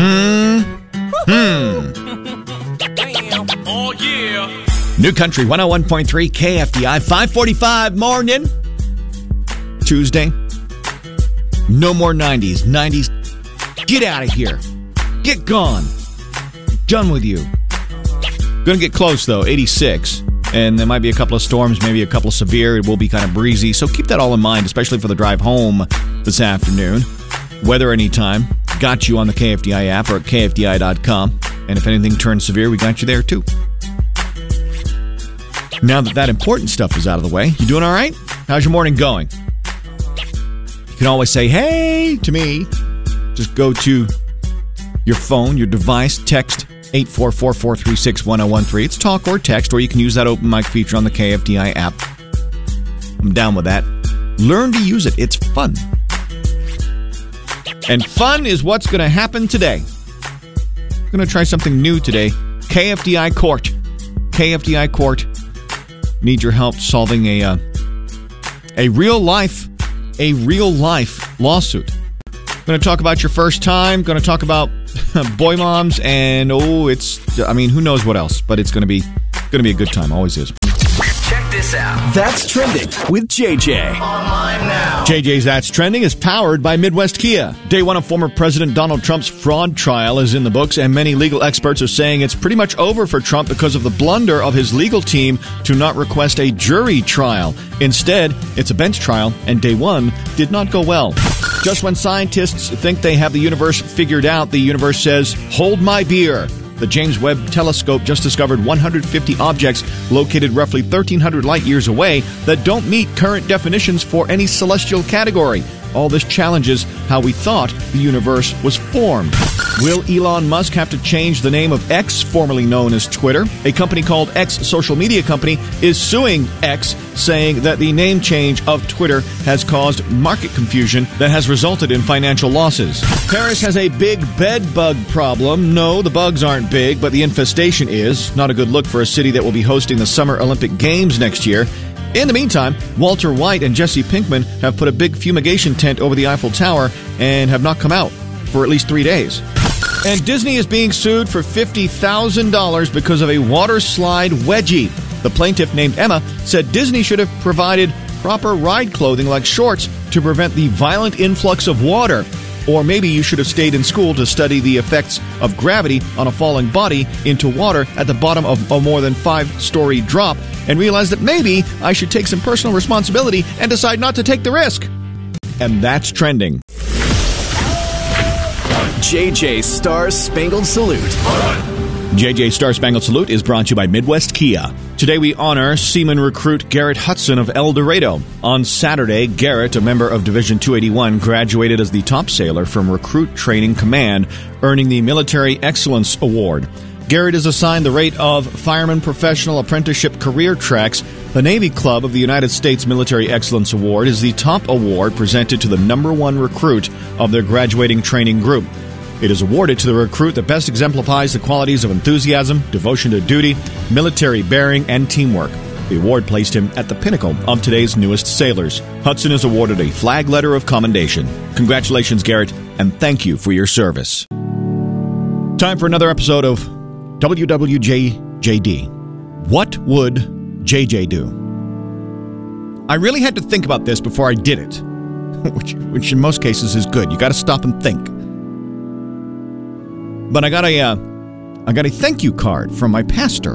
Hmm. Hmm. Oh yeah. New Country 101.3 KFDI 545 morning. Tuesday. No more 90s. 90s. Get out of here. Get gone. Done with you. Gonna get close though, 86. And there might be a couple of storms, maybe a couple of severe. It will be kind of breezy. So keep that all in mind, especially for the drive home this afternoon. Weather anytime. Got you on the KFDI app or at KFDI.com. And if anything turns severe, we got you there too. Now that that important stuff is out of the way, you doing all right? How's your morning going? You can always say, hey, to me. Just go to your phone, your device, text 844-436-1013. It's talk or text, or you can use that open mic feature on the KFDI app. I'm down with that. Learn to use it. It's fun. And fun is what's going to happen today. I'm going to try something new today. KFDI Court. KFDI Court. Need your help solving a uh, a real life a real life lawsuit. I'm Going to talk about your first time. Going to talk about boy moms and oh, it's I mean, who knows what else, but it's going to be going to be a good time. Always is. Check this out. That's trending with JJ. Online now. JJ's That's Trending is powered by Midwest Kia. Day one of former President Donald Trump's fraud trial is in the books, and many legal experts are saying it's pretty much over for Trump because of the blunder of his legal team to not request a jury trial. Instead, it's a bench trial, and day one did not go well. Just when scientists think they have the universe figured out, the universe says, Hold my beer. The James Webb Telescope just discovered 150 objects located roughly 1,300 light years away that don't meet current definitions for any celestial category. All this challenges how we thought the universe was formed. Will Elon Musk have to change the name of X, formerly known as Twitter? A company called X Social Media Company is suing X, saying that the name change of Twitter has caused market confusion that has resulted in financial losses. Paris has a big bed bug problem. No, the bugs aren't big, but the infestation is. Not a good look for a city that will be hosting the Summer Olympic Games next year. In the meantime, Walter White and Jesse Pinkman have put a big fumigation tent over the Eiffel Tower and have not come out for at least three days. And Disney is being sued for $50,000 because of a water slide wedgie. The plaintiff, named Emma, said Disney should have provided proper ride clothing like shorts to prevent the violent influx of water. Or maybe you should have stayed in school to study the effects of gravity on a falling body into water at the bottom of a more than five story drop and realize that maybe I should take some personal responsibility and decide not to take the risk. And that's trending. JJ Star Spangled Salute. JJ Star Spangled Salute is brought to you by Midwest Kia. Today we honor Seaman recruit Garrett Hudson of El Dorado. On Saturday, Garrett, a member of Division 281, graduated as the top sailor from Recruit Training Command, earning the Military Excellence Award. Garrett is assigned the rate of Fireman Professional Apprenticeship Career Tracks. The Navy Club of the United States Military Excellence Award is the top award presented to the number one recruit of their graduating training group. It is awarded to the recruit that best exemplifies the qualities of enthusiasm, devotion to duty, military bearing, and teamwork. The award placed him at the pinnacle of today's newest sailors. Hudson is awarded a flag letter of commendation. Congratulations, Garrett, and thank you for your service. Time for another episode of WWJJD. What would JJ do? I really had to think about this before I did it, which, which in most cases is good. You got to stop and think. But I got a, uh, I got a thank you card from my pastor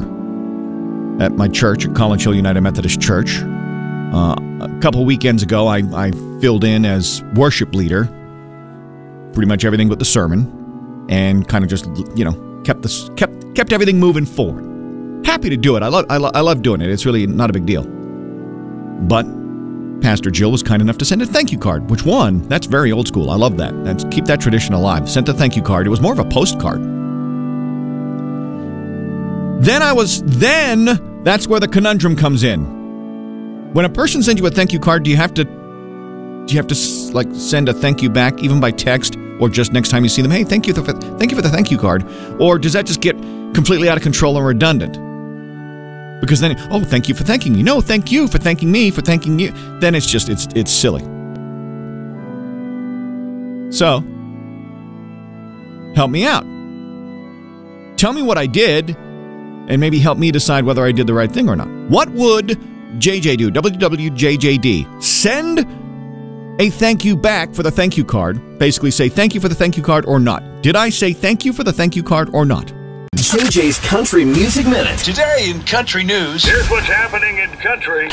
at my church at College Hill United Methodist Church. Uh, a couple weekends ago, I, I filled in as worship leader, pretty much everything but the sermon, and kind of just you know kept this kept kept everything moving forward. Happy to do it. I love I, lo- I love doing it. It's really not a big deal. But Pastor Jill was kind enough to send a thank you card, which one, that's very old school. I love that. That's keep that tradition alive. Sent a thank you card. It was more of a postcard. Then I was then that's where the conundrum comes in. When a person sends you a thank you card, do you have to do you have to like send a thank you back even by text or just next time you see them, "Hey, thank you for thank you for the thank you card." Or does that just get completely out of control and redundant? Because then, oh, thank you for thanking me. No, thank you for thanking me for thanking you. Then it's just it's it's silly. So, help me out. Tell me what I did, and maybe help me decide whether I did the right thing or not. What would JJ do? WWJJD. Send a thank you back for the thank you card. Basically, say thank you for the thank you card or not. Did I say thank you for the thank you card or not? JJ's Country Music Minute. Today in country news. Here's what's happening in country.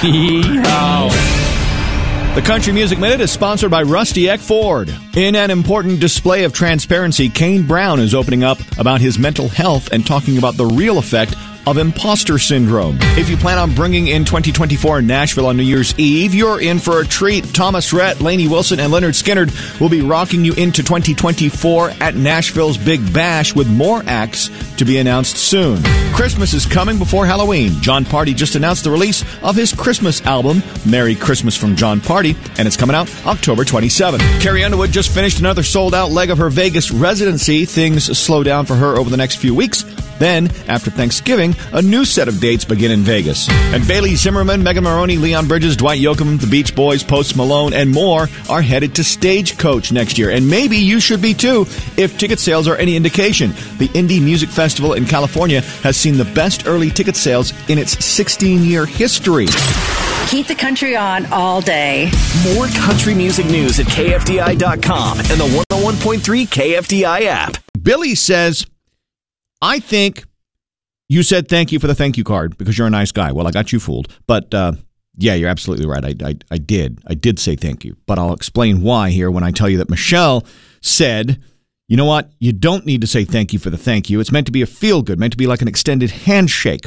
The Country Music Minute is sponsored by Rusty Eck Ford. In an important display of transparency, Kane Brown is opening up about his mental health and talking about the real effect of imposter syndrome. If you plan on bringing in 2024 in Nashville on New Year's Eve, you're in for a treat. Thomas Rhett, Lainey Wilson, and Lynyrd Skynyrd will be rocking you into 2024 at Nashville's Big Bash with more acts to be announced soon. Christmas is coming before Halloween. Jon Pardi just announced the release of his Christmas album, Merry Christmas from Jon Pardi, and it's coming out October 27th. Carrie Underwood just finished another sold out leg of her Vegas residency. Things slow down for her over the next few weeks. Then, after Thanksgiving, a new set of dates begin in Vegas. And Bailey Zimmerman, Megan Moroney, Leon Bridges, Dwight Yoakam, the Beach Boys, Post Malone, and more are headed to Stagecoach next year. And maybe you should be too, if ticket sales are any indication. The Indie Music Festival in California has seen the best early ticket sales in its 16 year history. Keep the country on all day. More country music news at KFDI.com and the 101.3 KFDI app. Billy says, I think you said thank you for the thank you card because you're a nice guy. Well, I got you fooled. But uh, yeah, you're absolutely right. I, I, I did. I did say thank you. But I'll explain why here when I tell you that Michelle said, you know what? You don't need to say thank you for the thank you. It's meant to be a feel good, meant to be like an extended handshake.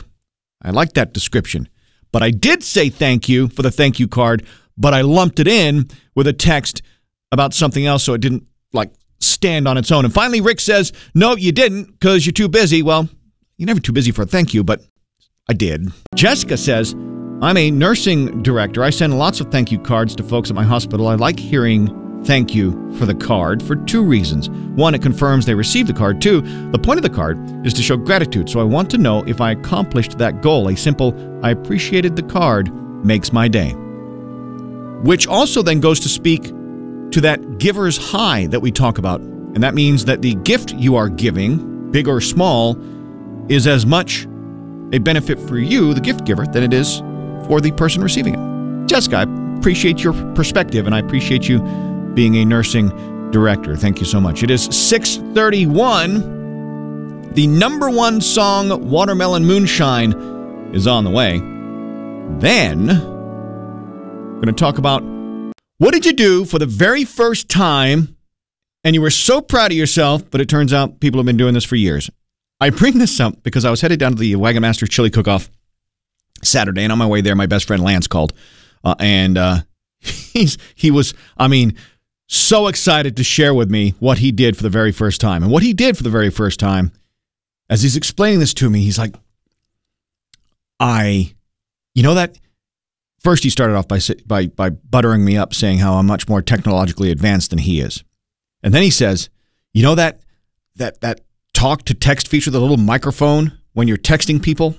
I like that description. But I did say thank you for the thank you card, but I lumped it in with a text about something else so it didn't like stand on its own. And finally, Rick says, No, you didn't because you're too busy. Well, you're never too busy for a thank you, but I did. Jessica says, I'm a nursing director. I send lots of thank you cards to folks at my hospital. I like hearing thank you for the card for two reasons. One, it confirms they received the card. Two, the point of the card is to show gratitude. So I want to know if I accomplished that goal. A simple, I appreciated the card makes my day. Which also then goes to speak to that giver's high that we talk about. And that means that the gift you are giving, big or small, is as much a benefit for you, the gift giver, than it is for the person receiving it. Jessica, I appreciate your perspective and I appreciate you being a nursing director. Thank you so much. It is 631. The number one song, Watermelon Moonshine, is on the way. Then, we're going to talk about what did you do for the very first time and you were so proud of yourself, but it turns out people have been doing this for years. I bring this up because I was headed down to the Wagon Master Chili Cook-Off Saturday, and on my way there, my best friend Lance called, uh, and uh, he's he was, I mean, so excited to share with me what he did for the very first time, and what he did for the very first time. As he's explaining this to me, he's like, "I, you know that." First, he started off by by by buttering me up, saying how I'm much more technologically advanced than he is, and then he says, "You know that that that talk to text feature, the little microphone when you're texting people?"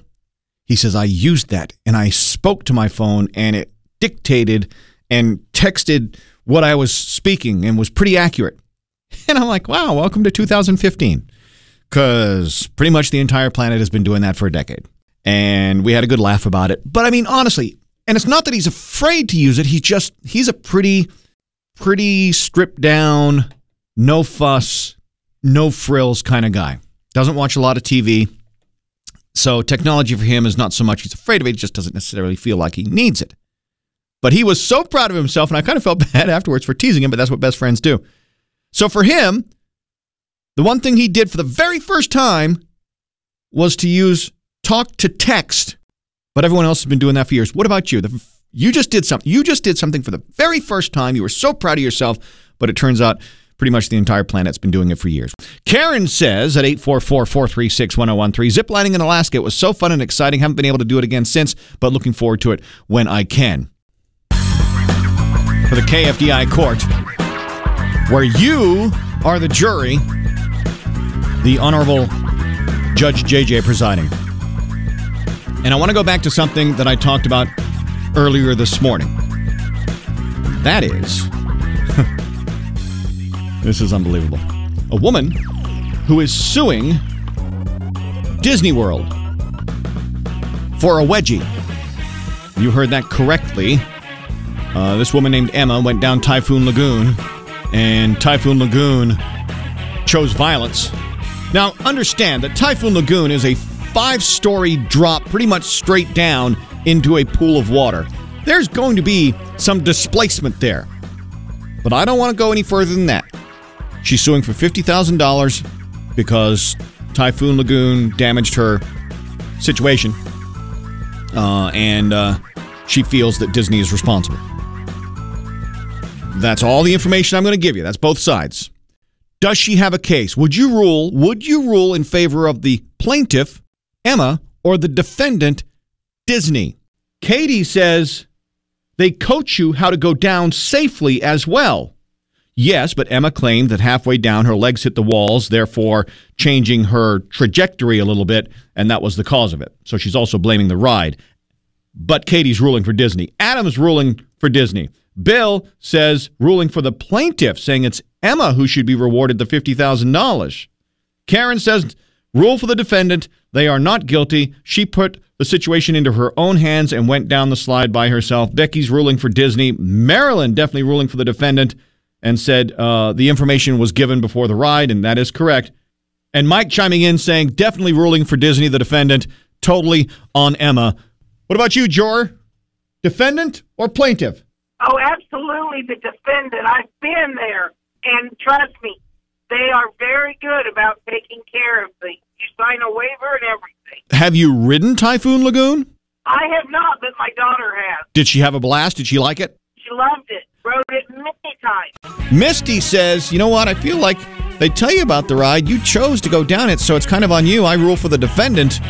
He says, I used that and I spoke to my phone and it dictated and texted what I was speaking and was pretty accurate. And I'm like, wow, welcome to 2015. Because pretty much the entire planet has been doing that for a decade. And we had a good laugh about it. But I mean, honestly, and it's not that he's afraid to use it. He's just, he's a pretty, pretty stripped down, no fuss, no frills kind of guy. Doesn't watch a lot of TV. So technology for him is not so much he's afraid of it, he just doesn't necessarily feel like he needs it. But he was so proud of himself, and I kind of felt bad afterwards for teasing him, but that's what best friends do. So for him, the one thing he did for the very first time was to use talk to text. But everyone else has been doing that for years. What about you? The, you just did something. You just did something for the very first time. You were so proud of yourself, but it turns out pretty much the entire planet's been doing it for years. Karen says at 844-436-1013, ziplining in Alaska, it was so fun and exciting. Haven't been able to do it again since, but looking forward to it when I can. For the KFDI court, where you are the jury, the Honorable Judge JJ presiding. And I want to go back to something that I talked about earlier this morning. That is, this is unbelievable. A woman who is suing Disney World for a wedgie. You heard that correctly. Uh, this woman named Emma went down Typhoon Lagoon, and Typhoon Lagoon chose violence. Now, understand that Typhoon Lagoon is a five story drop pretty much straight down into a pool of water. There's going to be some displacement there. But I don't want to go any further than that. She's suing for $50,000 because Typhoon Lagoon damaged her situation. Uh, and uh, she feels that Disney is responsible. That's all the information I'm going to give you. That's both sides. Does she have a case? Would you rule? Would you rule in favor of the plaintiff, Emma, or the defendant, Disney? Katie says they coach you how to go down safely as well. Yes, but Emma claimed that halfway down her legs hit the walls, therefore changing her trajectory a little bit, and that was the cause of it. So she's also blaming the ride. But Katie's ruling for Disney. Adam's ruling for Disney. Bill says ruling for the plaintiff, saying it's Emma who should be rewarded the $50,000. Karen says rule for the defendant. They are not guilty. She put the situation into her own hands and went down the slide by herself. Becky's ruling for Disney. Marilyn definitely ruling for the defendant and said uh, the information was given before the ride, and that is correct. And Mike chiming in saying definitely ruling for Disney, the defendant, totally on Emma. What about you, Jor? Defendant or plaintiff? Oh, absolutely, the defendant. I've been there, and trust me, they are very good about taking care of things. You sign a waiver and everything. Have you ridden Typhoon Lagoon? I have not, but my daughter has. Did she have a blast? Did she like it? She loved it. Rode it many times. Misty says, you know what? I feel like they tell you about the ride. You chose to go down it, so it's kind of on you. I rule for the defendant.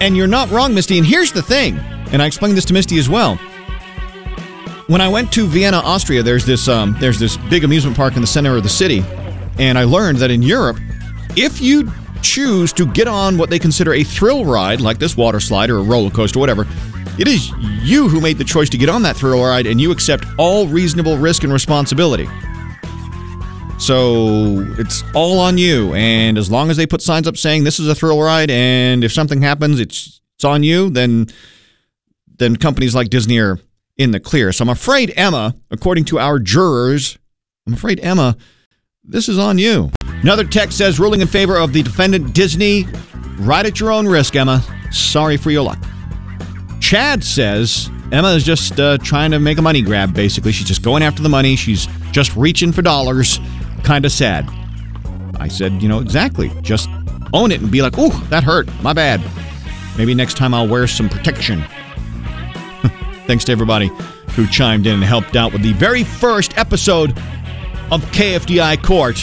And you're not wrong, Misty. And here's the thing, and I explained this to Misty as well. When I went to Vienna, Austria, there's this um, there's this big amusement park in the center of the city, and I learned that in Europe, if you choose to get on what they consider a thrill ride, like this water slide or a roller coaster, whatever, it is you who made the choice to get on that thrill ride, and you accept all reasonable risk and responsibility. So it's all on you. And as long as they put signs up saying this is a thrill ride, and if something happens, it's it's on you, then then companies like Disney are in the clear. So I'm afraid Emma, according to our jurors, I'm afraid Emma, this is on you. Another text says ruling in favor of the defendant Disney. Right at your own risk, Emma. Sorry for your luck. Chad says Emma is just uh, trying to make a money grab, basically. She's just going after the money. She's just reaching for dollars. Kind of sad. I said, you know, exactly. Just own it and be like, ooh, that hurt. My bad. Maybe next time I'll wear some protection. Thanks to everybody who chimed in and helped out with the very first episode of KFDI Court.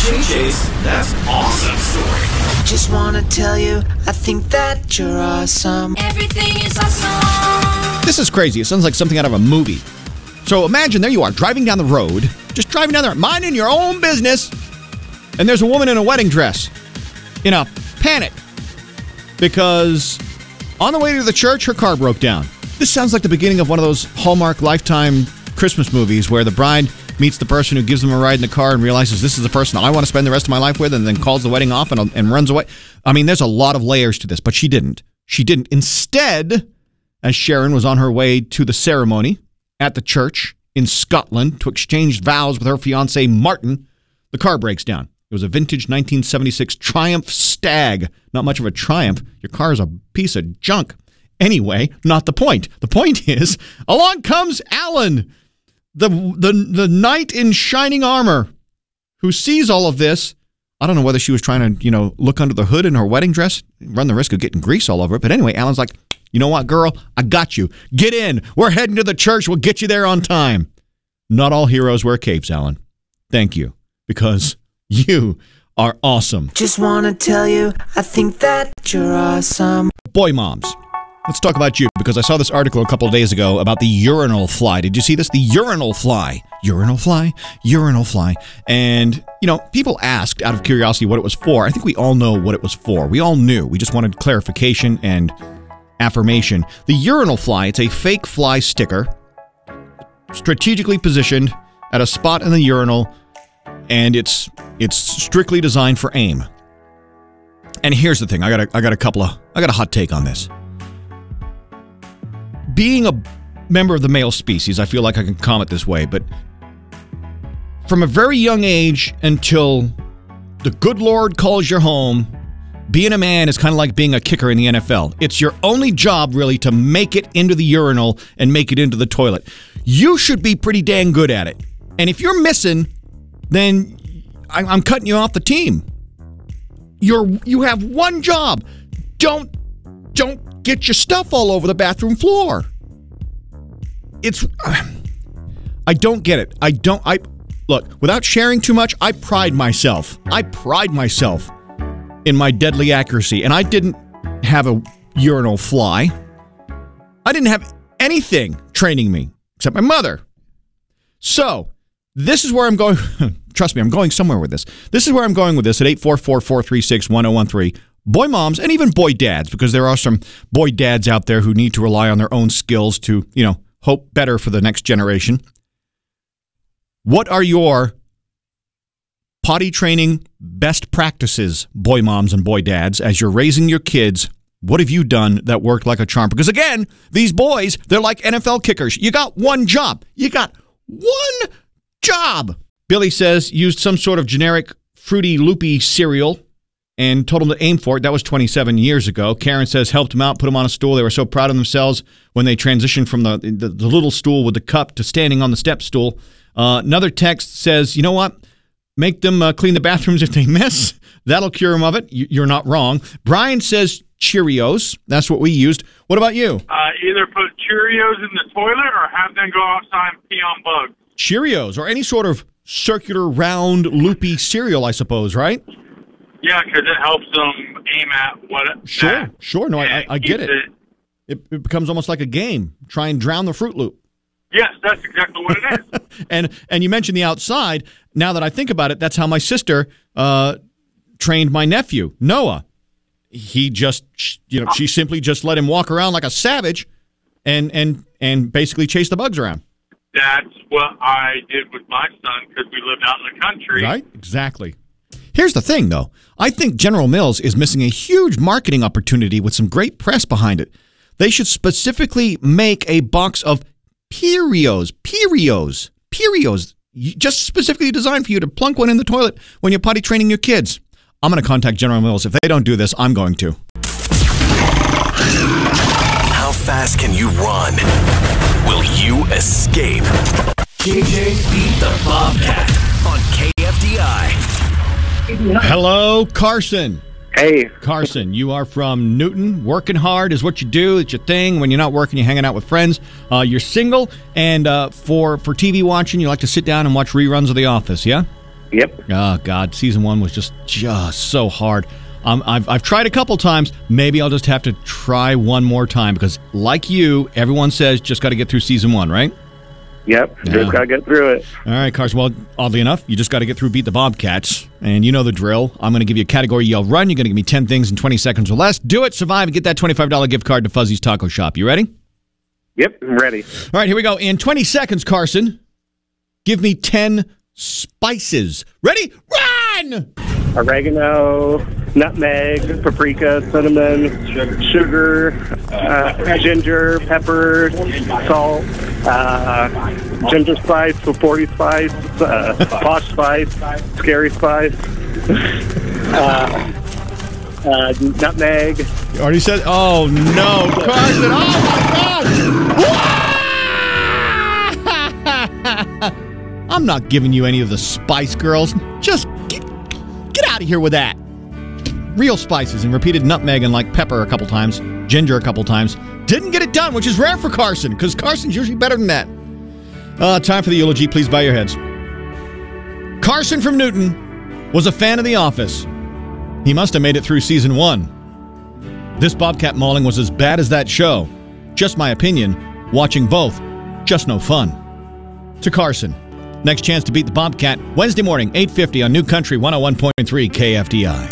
JJ's That's Awesome Story. Just wanna tell you, I think that you're awesome. Everything is awesome. This is crazy. It sounds like something out of a movie. So imagine there you are driving down the road, just driving down there, minding your own business, and there's a woman in a wedding dress in a panic because on the way to the church, her car broke down. This sounds like the beginning of one of those Hallmark Lifetime Christmas movies where the bride meets the person who gives them a ride in the car and realizes this is the person I want to spend the rest of my life with and then calls the wedding off and, uh, and runs away. I mean, there's a lot of layers to this, but she didn't. She didn't. Instead, as Sharon was on her way to the ceremony at the church in Scotland to exchange vows with her fiance Martin, the car breaks down. It was a vintage 1976 Triumph Stag. Not much of a Triumph. Your car is a piece of junk. Anyway, not the point. The point is, along comes Alan, the the the knight in shining armor, who sees all of this. I don't know whether she was trying to, you know, look under the hood in her wedding dress, run the risk of getting grease all over it. But anyway, Alan's like, you know what, girl? I got you. Get in. We're heading to the church. We'll get you there on time. Not all heroes wear capes, Alan. Thank you, because you are awesome. Just wanna tell you, I think that you're awesome. Boy moms. Let's talk about you because I saw this article a couple of days ago about the urinal fly. Did you see this? The urinal fly. Urinal fly, urinal fly. And, you know, people asked out of curiosity what it was for. I think we all know what it was for. We all knew. We just wanted clarification and affirmation. The urinal fly, it's a fake fly sticker strategically positioned at a spot in the urinal and it's it's strictly designed for aim. And here's the thing: I got a, I got a couple of I got a hot take on this. Being a member of the male species, I feel like I can comment this way, but from a very young age until the good Lord calls you home, being a man is kind of like being a kicker in the NFL. It's your only job, really, to make it into the urinal and make it into the toilet. You should be pretty dang good at it. And if you're missing, then I'm cutting you off the team. You're you have one job. Don't don't get your stuff all over the bathroom floor. It's I don't get it. I don't I look, without sharing too much, I pride myself. I pride myself in my deadly accuracy and I didn't have a urinal fly. I didn't have anything training me except my mother. So, this is where I'm going. Trust me, I'm going somewhere with this. This is where I'm going with this at 844 436 1013. Boy moms and even boy dads, because there are some boy dads out there who need to rely on their own skills to, you know, hope better for the next generation. What are your potty training best practices, boy moms and boy dads, as you're raising your kids? What have you done that worked like a charm? Because again, these boys, they're like NFL kickers. You got one job. You got one job. Billy says used some sort of generic fruity loopy cereal and told him to aim for it. That was 27 years ago. Karen says helped him out, put him on a stool. They were so proud of themselves when they transitioned from the, the, the little stool with the cup to standing on the step stool. Uh, another text says, you know what? Make them uh, clean the bathrooms if they miss. That'll cure them of it. You- You're not wrong. Brian says Cheerios. That's what we used. What about you? Uh, either put Cheerios in the toilet or have them go outside and pee on bugs. Cheerios or any sort of circular, round, loopy cereal, I suppose, right? Yeah, because it helps them aim at what. Sure, that- sure. No, I, I, get keeps it. it. It becomes almost like a game. Try and drown the Fruit Loop. Yes, that's exactly what it is. and and you mentioned the outside. Now that I think about it, that's how my sister uh, trained my nephew Noah. He just, you know, she simply just let him walk around like a savage, and and and basically chase the bugs around. That's what I did with my son because we lived out in the country. Right? Exactly. Here's the thing, though. I think General Mills is missing a huge marketing opportunity with some great press behind it. They should specifically make a box of Pee-rios, Pee-rios, Pee-rios, just specifically designed for you to plunk one in the toilet when you're potty training your kids. I'm going to contact General Mills. If they don't do this, I'm going to. How fast can you run? Will you escape? KJ beat the Bobcat. Hello, Carson. Hey, Carson, you are from Newton. Working hard is what you do. It's your thing. When you're not working, you're hanging out with friends. Uh, you're single, and uh, for for TV watching, you like to sit down and watch reruns of The Office. Yeah. Yep. Oh God, season one was just just so hard. Um, I've I've tried a couple times. Maybe I'll just have to try one more time because, like you, everyone says just got to get through season one, right? Yep. Yeah. Just gotta get through it. All right, Carson. Well, oddly enough, you just got to get through Beat the Bobcats, and you know the drill. I'm going to give you a category yell run. You're going to give me 10 things in 20 seconds or less. Do it, survive, and get that $25 gift card to Fuzzy's Taco Shop. You ready? Yep. I'm ready. All right, here we go. In 20 seconds, Carson, give me 10 spices. Ready? Run! Oregano, nutmeg, paprika, cinnamon, sugar, uh, ginger, pepper, salt, uh, ginger spice, 40 spice, uh, posh spice, scary spice, uh, uh, nutmeg. You already said, oh no, Carson, oh my! I'm not giving you any of the Spice Girls. Just get, get out of here with that. Real spices and repeated nutmeg and like pepper a couple times, ginger a couple times. Didn't get it done, which is rare for Carson because Carson's usually better than that. Uh, time for the eulogy. Please bow your heads. Carson from Newton was a fan of The Office. He must have made it through season one. This Bobcat mauling was as bad as that show. Just my opinion. Watching both, just no fun. To Carson. Next chance to beat the Bobcat Wednesday morning, 8:50 on New Country 101.3 KFDI.